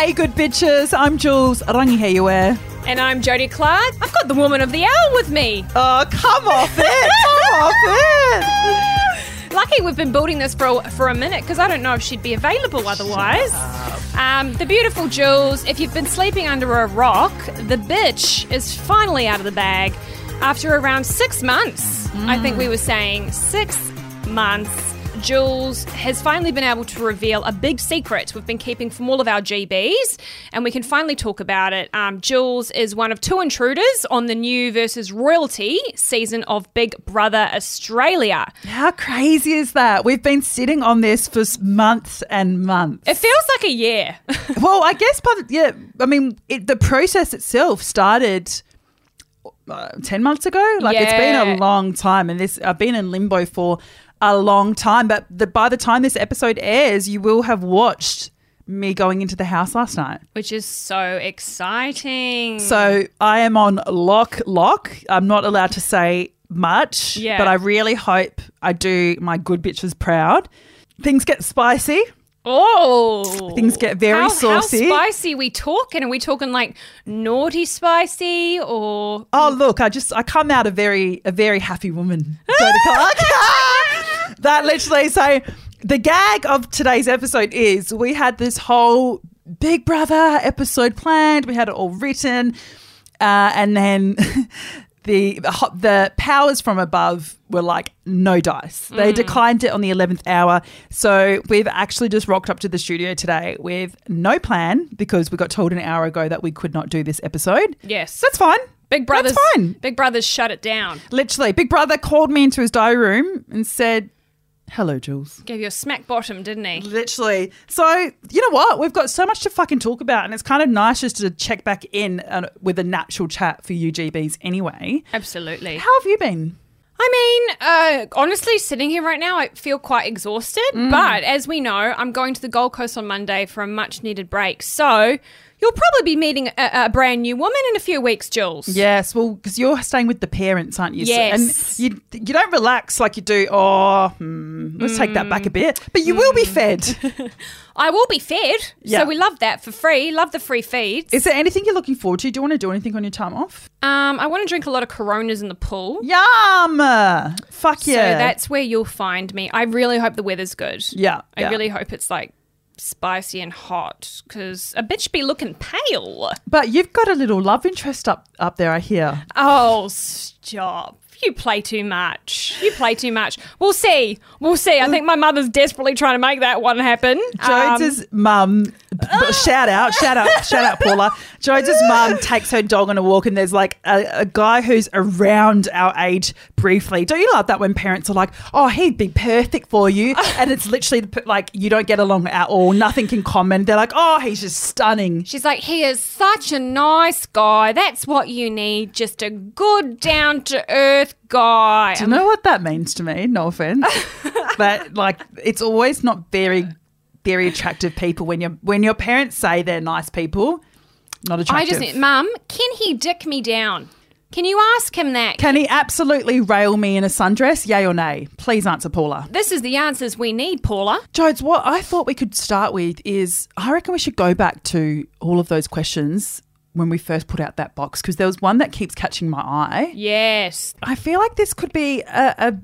Hey, good bitches. I'm Jules Rangi Heiue. And I'm Jodie Clark. I've got the woman of the hour with me. Oh, come off it. come off it. Lucky we've been building this for a, for a minute because I don't know if she'd be available otherwise. Um, the beautiful Jules, if you've been sleeping under a rock, the bitch is finally out of the bag after around six months. I think we were saying six months. Jules has finally been able to reveal a big secret we've been keeping from all of our GBs, and we can finally talk about it. Um, Jules is one of two intruders on the new versus royalty season of Big Brother Australia. How crazy is that? We've been sitting on this for months and months. It feels like a year. well, I guess, but yeah, I mean, it, the process itself started uh, 10 months ago. Like, it's been a long time, and this I've been in limbo for a long time. But the, by the time this episode airs, you will have watched me going into the house last night. Which is so exciting. So I am on lock, lock. I'm not allowed to say much, Yeah. but I really hope I do my good bitches proud. Things get spicy. oh, Things get very how, saucy. How spicy we talking? Are we talking like naughty spicy or? Oh look, I just I come out a very a very happy woman. That literally so the gag of today's episode is we had this whole Big Brother episode planned. We had it all written, uh, and then the the powers from above were like no dice. They declined it on the eleventh hour. So we've actually just rocked up to the studio today with no plan because we got told an hour ago that we could not do this episode. Yes. That's fine. Big Brother's That's fine. Big Brother's shut it down. Literally, Big Brother called me into his diary room and said, Hello, Jules. Gave you a smack bottom, didn't he? Literally. So, you know what? We've got so much to fucking talk about, and it's kind of nice just to check back in uh, with a natural chat for UGBs anyway. Absolutely. How have you been? I mean, uh, honestly, sitting here right now, I feel quite exhausted. Mm. But as we know, I'm going to the Gold Coast on Monday for a much needed break. So you'll probably be meeting a, a brand new woman in a few weeks, Jules. Yes, well, because you're staying with the parents, aren't you? Yes. and you you don't relax like you do. Oh, hmm, let's take that back a bit. But you will be fed. I will be fed. Yeah. So we love that for free. Love the free feeds. Is there anything you're looking forward to? Do you want to do anything on your time off? um, I want to drink a lot of Coronas in the pool. Yum! Fuck yeah. So that's where you'll find me. I really hope the weather's good. Yeah, I yeah. really hope it's like spicy and hot because a bitch be looking pale. But you've got a little love interest up up there, I hear. Oh, stop. You play too much. You play too much. We'll see. We'll see. I think my mother's desperately trying to make that one happen. Um, Jodes's mum, b- b- shout out, shout out, shout out, Paula. Jodes's mum takes her dog on a walk, and there's like a, a guy who's around our age briefly. Don't you love that when parents are like, "Oh, he'd be perfect for you," and it's literally like you don't get along at all, nothing can comment. They're like, "Oh, he's just stunning." She's like, he is such a nice guy. That's what you need. Just a good, down to earth guy. Do you know what that means to me? No offense, but like it's always not very, very attractive people when your when your parents say they're nice people. Not attractive. I just, Mum, can he dick me down? Can you ask him that? Can he absolutely rail me in a sundress? Yay or nay? Please answer, Paula. this is the answers we need, Paula. Jodes, what I thought we could start with is I reckon we should go back to all of those questions when we first put out that box because there was one that keeps catching my eye. Yes. I feel like this could be a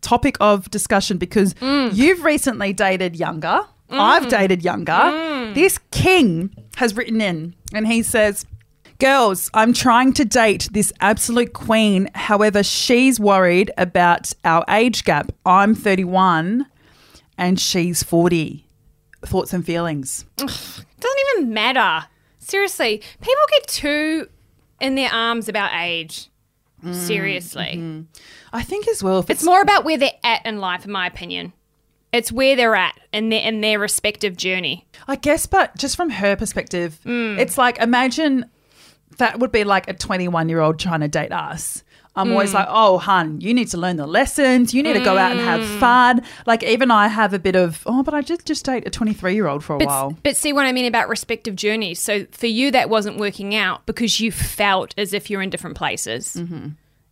topic of discussion because mm. you've recently dated younger. I've mm. dated younger. Mm. This king has written in and he says, Girls, I'm trying to date this absolute queen. However, she's worried about our age gap. I'm 31 and she's 40. Thoughts and feelings. Doesn't even matter. Seriously, people get too in their arms about age. Mm, Seriously. Mm-hmm. I think as well, if It's more about where they're at in life, in my opinion. It's where they're at in their in their respective journey. I guess, but just from her perspective, mm. it's like imagine that would be like a 21 year old trying to date us. I'm always like, oh, hun, you need to learn the lessons. You need to go out and have fun. Like, even I have a bit of, oh, but I did just date a 23 year old for a But, while. but see what I mean about respective journeys. So for you, that wasn't working out because you felt as if you're in different places. Mm-hmm.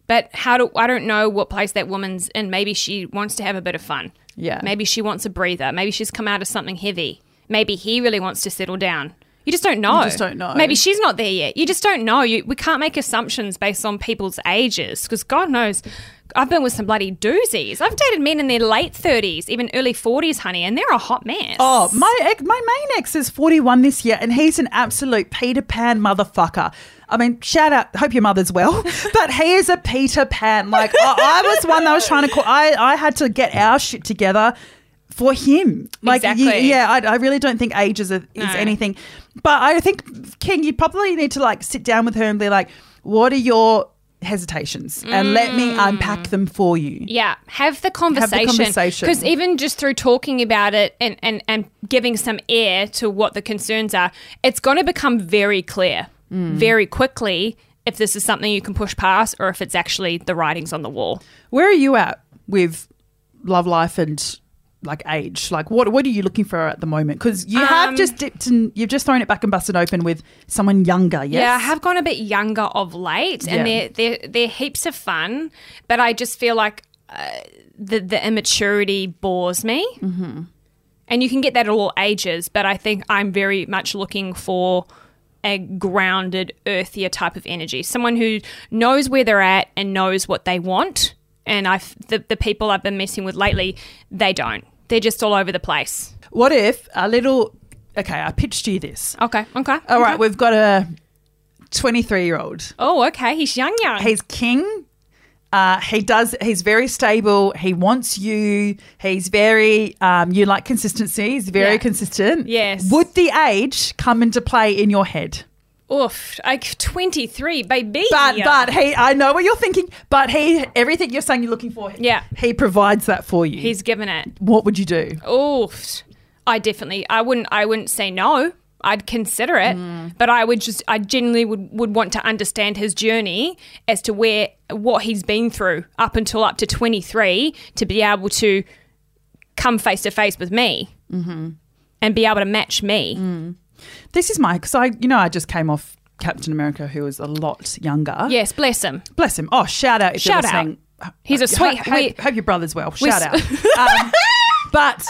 But how do I don't know what place that woman's in. Maybe she wants to have a bit of fun. Yeah. Maybe she wants a breather. Maybe she's come out of something heavy. Maybe he really wants to settle down. You just don't know. just don't know. Maybe she's not there yet. You just don't know. You, we can't make assumptions based on people's ages because God knows. I've been with some bloody doozies. I've dated men in their late 30s, even early 40s, honey, and they're a hot mess. Oh, my ex, my main ex is 41 this year, and he's an absolute Peter Pan motherfucker. I mean, shout out. Hope your mother's well, but he is a Peter Pan. Like I, I was one that was trying to call. I I had to get our shit together for him. Like, you- yeah, I, I really don't think age is, a, is No. anything. But I think King, you probably need to like sit down with her and be like, "What are your hesitations?" And let me Mm. unpack them for you. Yeah, have the conversation. conversation. Because even just through talking about it and, and, and giving some air to what the concerns are, it's going to become very clear Mm. very quickly if this is something you can push past or if it's actually the writings on the wall. Where are you at with love life and like age? Like what what are you looking for at the moment? Because you have Um, just dipped and you've just thrown it back and busted open with someone younger. Yes. Yeah, I have gone a bit younger of late, and Yeah. they're they're they're heaps of fun, but I just feel like uh, the the immaturity bores me. Mm-hmm. And you can get that at all ages, but I think I'm very much looking for a grounded, earthier type of energy. Someone who knows where they're at and knows what they want. And I've the, the people I've been messing with lately, they don't. They're just all over the place. What if a little? Okay, I pitched you this. Okay, okay. All right, okay. we've got a 23 year old. Oh, okay. He's young, young. He's king. Uh, he does. He's very stable. He wants you. He's very. Um, you like consistency. He's very Yeah. consistent. Yes. Would the age come into play in your head? Oof, like 23, baby. But but he, I know what you're thinking. But he, everything you're saying you're looking for, Yeah. he provides that for you. He's given it. what would you do? Oof. I definitely, I wouldn't, I wouldn't say no. I'd consider it, mm. but I would just, I genuinely would, would want to understand his journey as to where, what he's been through up until up to 23 to be able to come face to face with me mm-hmm. and be able to match me. Mm. This is my because I, you know, I just came off Captain America, who was a lot younger. Yes, bless him. bless him. Oh, shout out if Shout you're out. He's a Ho- sweet- Hope, we- hope your brother's well. Shout out. Um, but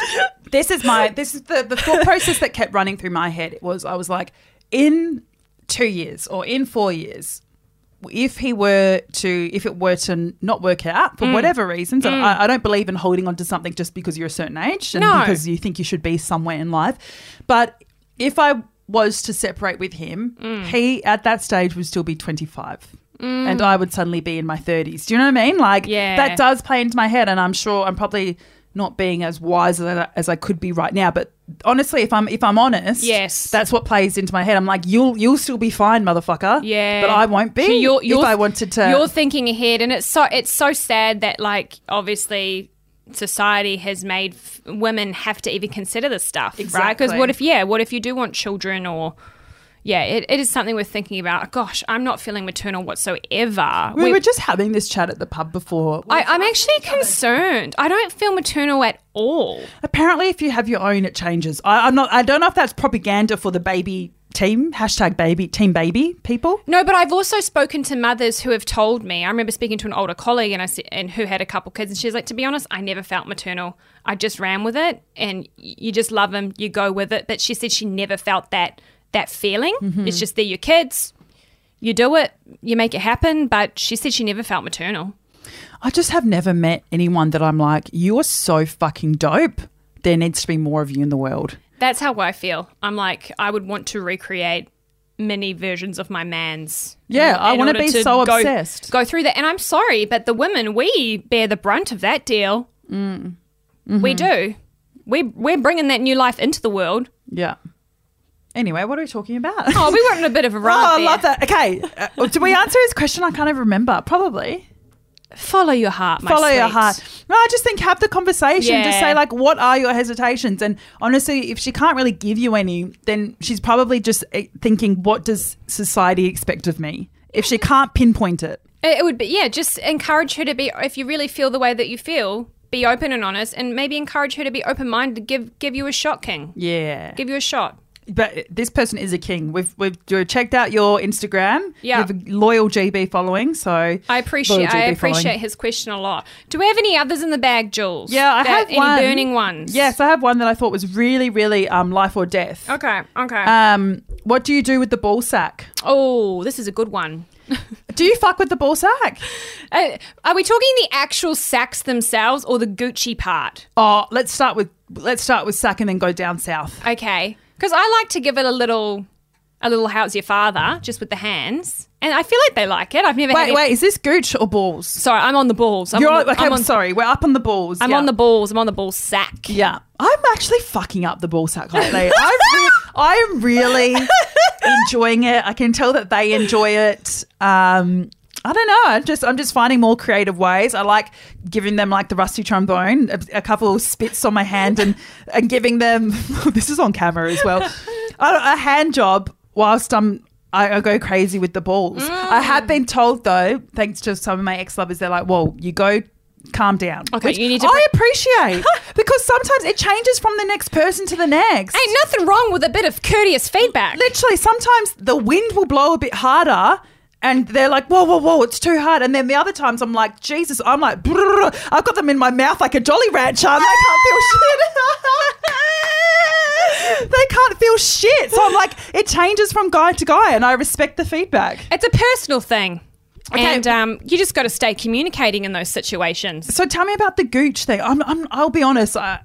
this is my this is the the thought process that kept running through my head. It was I was like, in two years or in four years, if he were to if it were to not work out Mm. for whatever reasons, and I, I don't believe in holding on to something just because you're a certain age and No. because you think you should be somewhere in life. But if I was to separate with him, Mm. he at that stage would still be 25. And I would suddenly be in my 30s. Do you know what I mean? Like, Yeah. that does play into my head. And I'm sure I'm probably not being as wise as I, as I could be right now. But honestly, if I'm if I'm honest, Yes. that's what plays into my head. I'm like, you'll you'll still be fine, motherfucker. Yeah, but I won't be So you're, you're, if I wanted to. You're thinking ahead, and it's so it's so sad that like obviously society has made f- women have to even consider this stuff, right? Because what if yeah, what if you do want children or yeah, it, it is something we're thinking about. Gosh, I'm not feeling maternal whatsoever. we We- were just having this chat at the pub before. I, I'm actually concerned. I don't feel maternal at all. Apparently, if you have your own, it changes. I, I'm not. I don't know if that's propaganda for the baby team hashtag baby team baby people. No, but I've also spoken to mothers who have told me. I remember speaking to an older colleague, and I said, and who had a couple kids, and she's like, to be honest, I never felt maternal. I just ran with it, and you just love them, you go with it. But she said she never felt that that feeling. Mm-hmm. It's just they're your kids. You do it, you make it happen. But she said she never felt maternal. I just have never met anyone that I'm like, you are so fucking dope. There needs to be more of you in the world. That's how I feel. I'm like, I would want to recreate many versions of my man's. Yeah, I wanna be so go- obsessed. Go through that, and I'm sorry, but the women we bear the brunt of that deal. Mm. We Mm-hmm. do. We we're bringing that new life into the world. Yeah. Anyway, what are we talking about? Oh, we went in a bit of a Oh, rant I there. love that. Okay, uh, did we answer his question? I can't even remember. Probably. Follow your heart, my Follow your heart. No, I just think have the conversation. Just say like, what are your hesitations? And honestly, if she can't really give you any, then she's probably just eh, thinking, what does society expect of me? If she can't pinpoint it. It it would be yeah. Just encourage her to be. If you really feel the way that you feel, be open and honest, and maybe encourage her to be open minded. Give give you a shot, King. Yeah. Give you a shot. But this person is a king. We've we've checked out your Instagram. Yeah. you have a loyal GB following. So I appreciate I appreciate following. his question a lot. Do we have any others in the bag, Jules? Yeah, I That- have any one. burning ones. Yes, I have one that I thought was really, really um, life or death. Okay. Okay. Um, what do you do with the ball sack? oh, this is a good one. Do you fuck with the ball sack? Uh, are we talking the actual sacks themselves or the Gucci part? Oh, let's start with let's start with sack and then go down south. Okay, because I like to give it a little, a little. How's your father? Just with the hands, and I feel like they like it. I've never. had Wait, it- wait, is this gooch or balls? Sorry, I'm on the balls. I'm You're on the, okay. I'm on, sorry. We're up on the balls. I'm yeah. on the balls. I'm on the ball sack. Yeah, I'm actually fucking up the ball sack lately. I am really enjoying it. I can tell that they enjoy it. Um, I don't know. I'm just I'm just finding more creative ways. I like giving them like the rusty trombone, a, a couple of spits on my hand, and and giving them. this is on camera as well. a, a hand job whilst I'm. I, I go crazy with the balls. I mm. have been told though, thanks to some of my ex lovers, they're like, "Well, you go." Calm down. Okay, you need to I appreciate because sometimes it changes from the next person to the next. Ain't nothing wrong with a bit of courteous feedback. Literally, sometimes the wind will blow a bit harder. And they're like, whoa, whoa, whoa, it's too hard. And then the other times I'm like, Jesus, I'm like, I've got them in my mouth like a Jolly Rancher and they can't feel shit. they can't feel shit. So I'm like, it changes from guy to guy and I respect the feedback. It's a personal thing. Okay. And um, you just got to stay communicating in those situations. So tell me about the gooch thing. I'm, I'm, I'll be honest. I,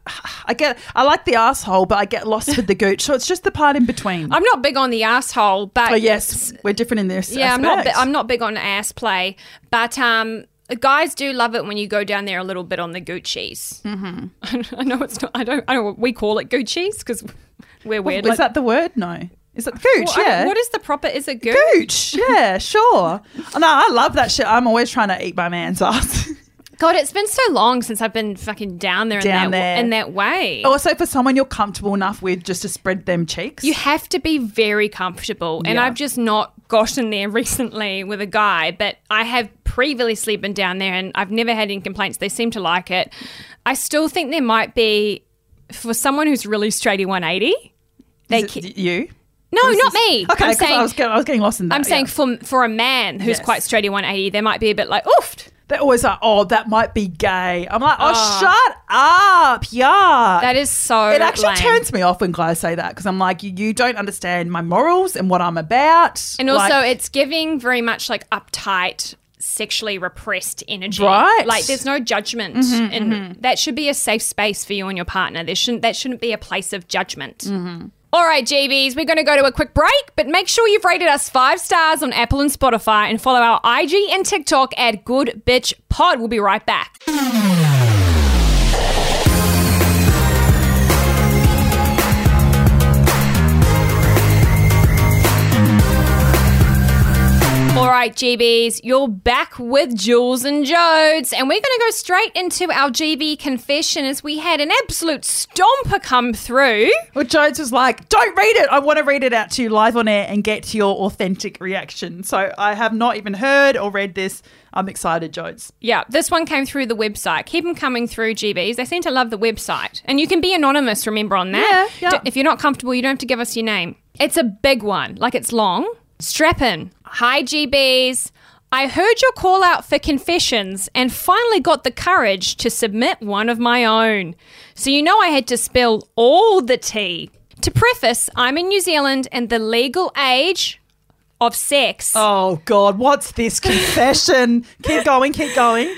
I get, I like the asshole, but I get lost with the gooch. So it's just the part in between. I'm not big on the asshole, but Oh yes, we're different in this. yeah, I'm not. I'm not big on ass play, but um, guys do love it when you go down there a little bit on the Gucci's. Mm-hmm. I know it's not. I don't. I know what we call it Gucci's because we're weird. Is Like- that the word? No. Is it gooch? Well, yeah. what is the proper? Is it Gooch? gooch? Yeah, sure. No, I love that shit. I'm always trying to eat my man's ass. God, it's been so long since I've been fucking down there, Down in, that, there. in that way. also, for someone you're comfortable enough with, just to spread them cheeks. You have to be very comfortable. And Yeah. I've just not gotten there recently with a guy, but I have previously been down there and I've never had any complaints. They seem to like it. I still think there might be, for someone who's really straighty 180, they it you? No, not this- me. Okay, I'm saying, I was, getting, I was getting lost in that. I'm saying yeah. for, for a man who's Yes. quite straighty 180, there might be a bit like, oof. they're always like, "Oh, that might be gay." I'm like, "Oh, Oh. shut up, yeah." That is so it actually lame. turns me off when guys say that because I'm like, you, you don't understand my morals and what I'm about. And also, Like, it's giving very much like uptight, sexually repressed energy. Right. Mm-hmm, Like there's no judgment, and that should be a safe space for you and your partner. There shouldn't that shouldn't be a place of judgment. Mm-hmm. All right, GBs, we're going to go to a quick break, but make sure you've rated us five stars on Apple and Spotify and follow our IG and TikTok at Good Bitch Pod. We'll be right back. All right, GBs, you're back with Jules and Jodes, and we're going to go straight into our GB confession as we had an absolute stomper come through. Well, Jodes was like, "Don't read it. I want to read it out to you live on air and get your authentic reaction." So I have not even heard or read this. I'm excited, Jodes. Yeah, this one came through the website. Keep them coming through, GBs. They seem to love the website. And you can be anonymous, remember, on that. Yeah, yeah. If you're not comfortable, you don't have to give us your name. It's a big one, like it's long. Strap. Hi, GBs. I heard your call out for confessions and finally got the courage to submit one of my own. So, you know, I had to spill all the tea. To preface, I'm in New Zealand and the legal age of sex Oh God, what's this confession? keep going, keep going.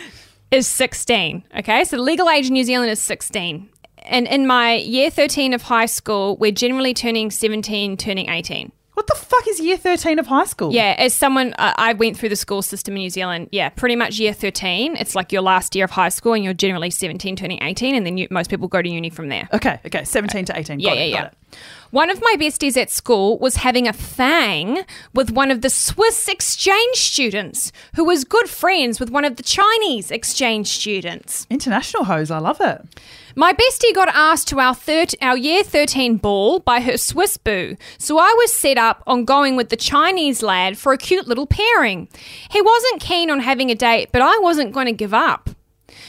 is 16. Okay, so the legal age in New Zealand is 16. And in my year 13 of high school, we're generally turning 17, turning 18. What the fuck is year 13 of high school? Yeah, as someone, uh, I went through the school system in New Zealand. Yeah, pretty much year 13. It's like your last year of high school, and you're generally 17, turning 18, and then you, most people go to uni from there. Okay, okay, 17 to 18. Yeah, Got yeah, it, got yeah. it. One of my besties at school was having a fang with one of the Swiss exchange students who was good friends with one of the Chinese exchange students. International hose, I love it. My bestie got asked to our thir- our year 13 ball by her Swiss boo, so I was set up on going with the Chinese lad for a cute little pairing. He wasn't keen on having a date, but I wasn't going to give up.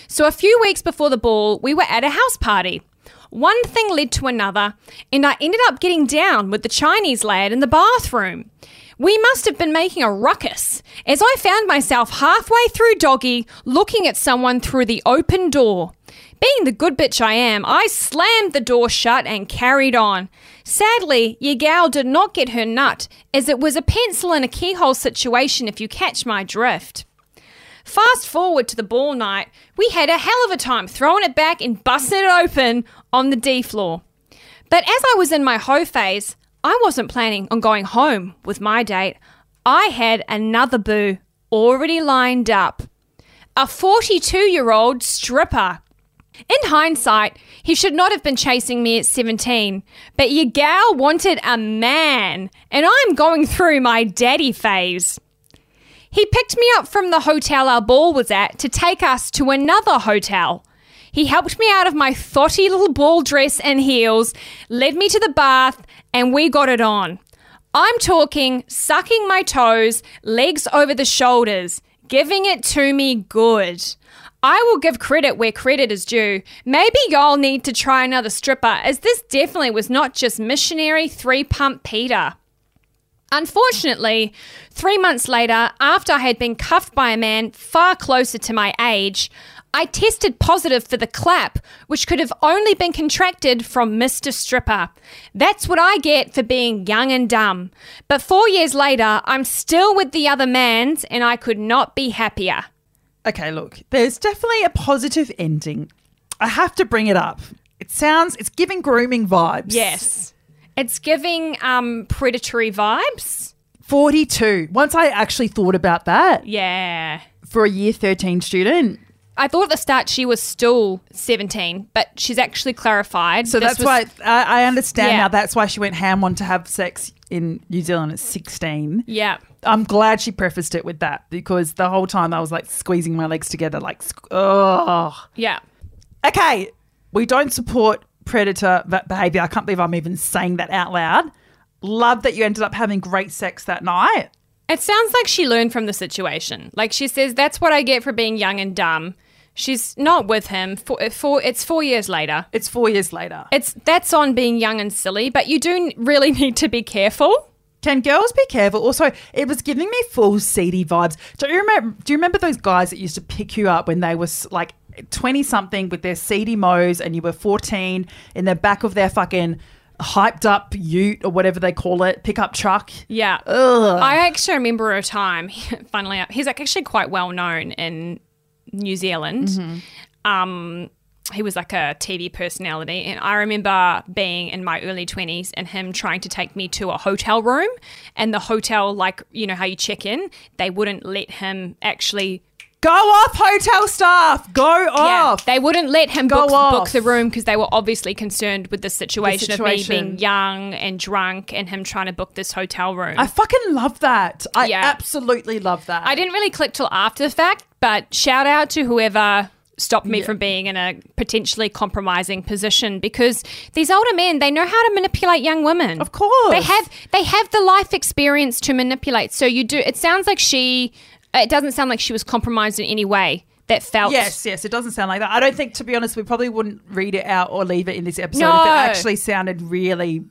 So a few weeks before the ball, we were at a house party. One thing led to another, and I ended up getting down with the Chinese lad in the bathroom. We must have been making a ruckus as I found myself halfway through doggy looking at someone through the open door. Being the good bitch I am, I slammed the door shut and carried on. Sadly, your gal did not get her nut, as it was a pencil in a keyhole situation if you catch my drift. Fast forward to the ball night, we had a hell of a time throwing it back and busting it open on the D floor. But as I was in my hoe phase, I wasn't planning on going home with my date. I had another boo already lined up. A 42 year old stripper. In hindsight, he should not have been chasing me at 17, but your gal wanted a man, and I'm going through my daddy phase. He picked me up from the hotel our ball was at to take us to another hotel. He helped me out of my thotty little ball dress and heels, led me to the bath, and we got it on. I'm talking sucking my toes, legs over the shoulders, giving it to me good. I will give credit where credit is due. Maybe y'all need to try another stripper, as this definitely was not just missionary three pump Peter. Unfortunately, three months later, after I had been cuffed by a man far closer to my age, I tested positive for the clap, which could have only been contracted from Mr. Stripper. That's what I get for being young and dumb. But four years later, I'm still with the other man's, and I could not be happier. Okay, look, there's definitely a positive ending. I have to bring it up. It sounds, it's giving grooming vibes. Yes. It's giving um, predatory vibes. 42. Once I actually thought about that Yeah. for a year 13 student. I thought at the start she was still 17, but she's actually clarified. So This that's was- why I, I understand Yeah. now. That's why she went ham on to have sex in New Zealand at 16. Yeah. I'm glad she prefaced it with that because the whole time I was like squeezing my legs together, like, oh. Yeah. Okay, we don't support predator va- behavior. I can't believe I'm even saying that out loud. Love that you ended up having great sex that night. It sounds like she learned from the situation. Like she says, that's what I get for being young and dumb. She's not with him. For, for it's four years later. It's four years later. It's that's on being young and silly, but you do really need to be careful. Can girls be careful? Also, it was giving me full seedy vibes. Do you remember? Do you remember those guys that used to pick you up when they was like twenty something with their seedy mows, and you were fourteen in the back of their fucking hyped up Ute or whatever they call it, pickup truck? Yeah. Ugh. I actually remember a time, funnily, he's like actually quite well known in New Zealand. Mm-hmm. Um, he was like a TV personality, and I remember being in my early 20s and him trying to take me to a hotel room. And the hotel, like, you know, how you check in, they wouldn't let him actually. Go off, hotel staff. Go off. Yeah, they wouldn't let him Go book, off. book the room because they were obviously concerned with the situation, of me being young and drunk and him trying to book this hotel room. I fucking love that. I Yeah. absolutely love that. I didn't really click till after the fact, but shout out to whoever stopped me Yeah. from being in a potentially compromising position because these older men they know how to manipulate young women. Of course. They have they have the life experience to manipulate. So you do it sounds like she it doesn't sound like she was compromised in any way that felt Yes, yes, it doesn't sound like that. I don't think, to be honest, we probably wouldn't read it out or leave it in this episode if it actually sounded really.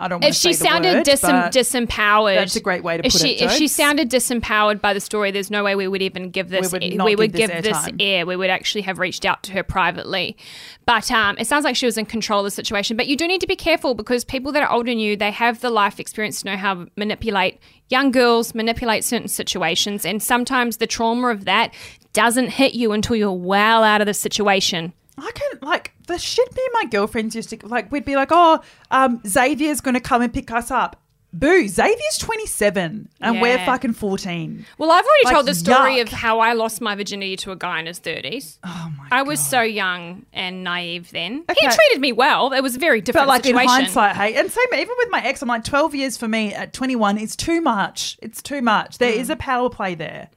I don't if to she sounded word, disem- disempowered, That's a great way to if put she, it, If she sounded disempowered by the story, there's no way we would even give this. We would we would give give this this air. We would actually have reached out to her privately. But um, it sounds like she was in control of the situation. But you do need to be careful because people that are older than you, they have the life experience to know how to manipulate young girls, manipulate certain situations, and sometimes the trauma of that doesn't hit you until you're well out of the situation. I can like the shit me and my girlfriends used to like. We'd be like, "Oh, um, Xavier's going to come and pick us up." Boo! Xavier's twenty seven, and we're fucking fourteen. Well, I've already Like, told the story yuck. of how I lost my virginity to a guy in his 30s. Oh my! God. I was so young and naive then. Okay. He treated me well. It was a very different But like situation. in hindsight, hey, and same even with my ex, I'm like, twelve years for me at twenty one is too much. It's too much. There is Mm. a power play there.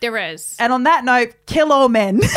There is. And on that note, kill all men.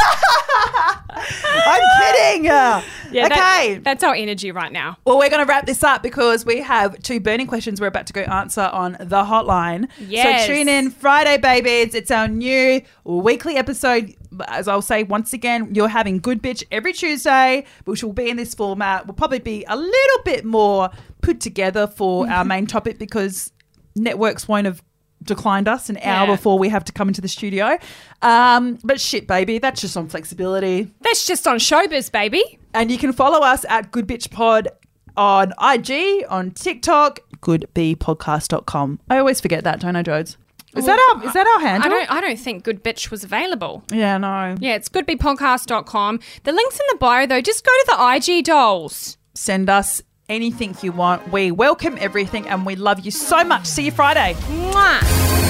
I'm kidding. Yeah, that- okay. that's our energy right now. well, we're going to wrap this up because we have two burning questions we're about to go answer on the hotline. Yes. So tune in Friday, babies. It's our new weekly episode. as I'll say once again, you're having Good Bitch every Tuesday, which will be in this format. Will probably be a little bit more put together for our main topic because networks won't have declined us an hour Yeah. before we have to come into the studio. Um, but shit, baby, that's just on flexibility. That's just on showbiz, baby. And you can follow us at Good Bitch Pod on IG, on TikTok, goodbpodcast.com. I always forget that, don't I, Jodes? Is that our is that our handle? I don't I don't think Good Bitch was available. yeah, no. Yeah, it's goodbepodcast.com. The link's in the bio though. Just go to the IG dolls. Send us anything you want. We welcome everything and we love you so much. See you Friday. Mwah.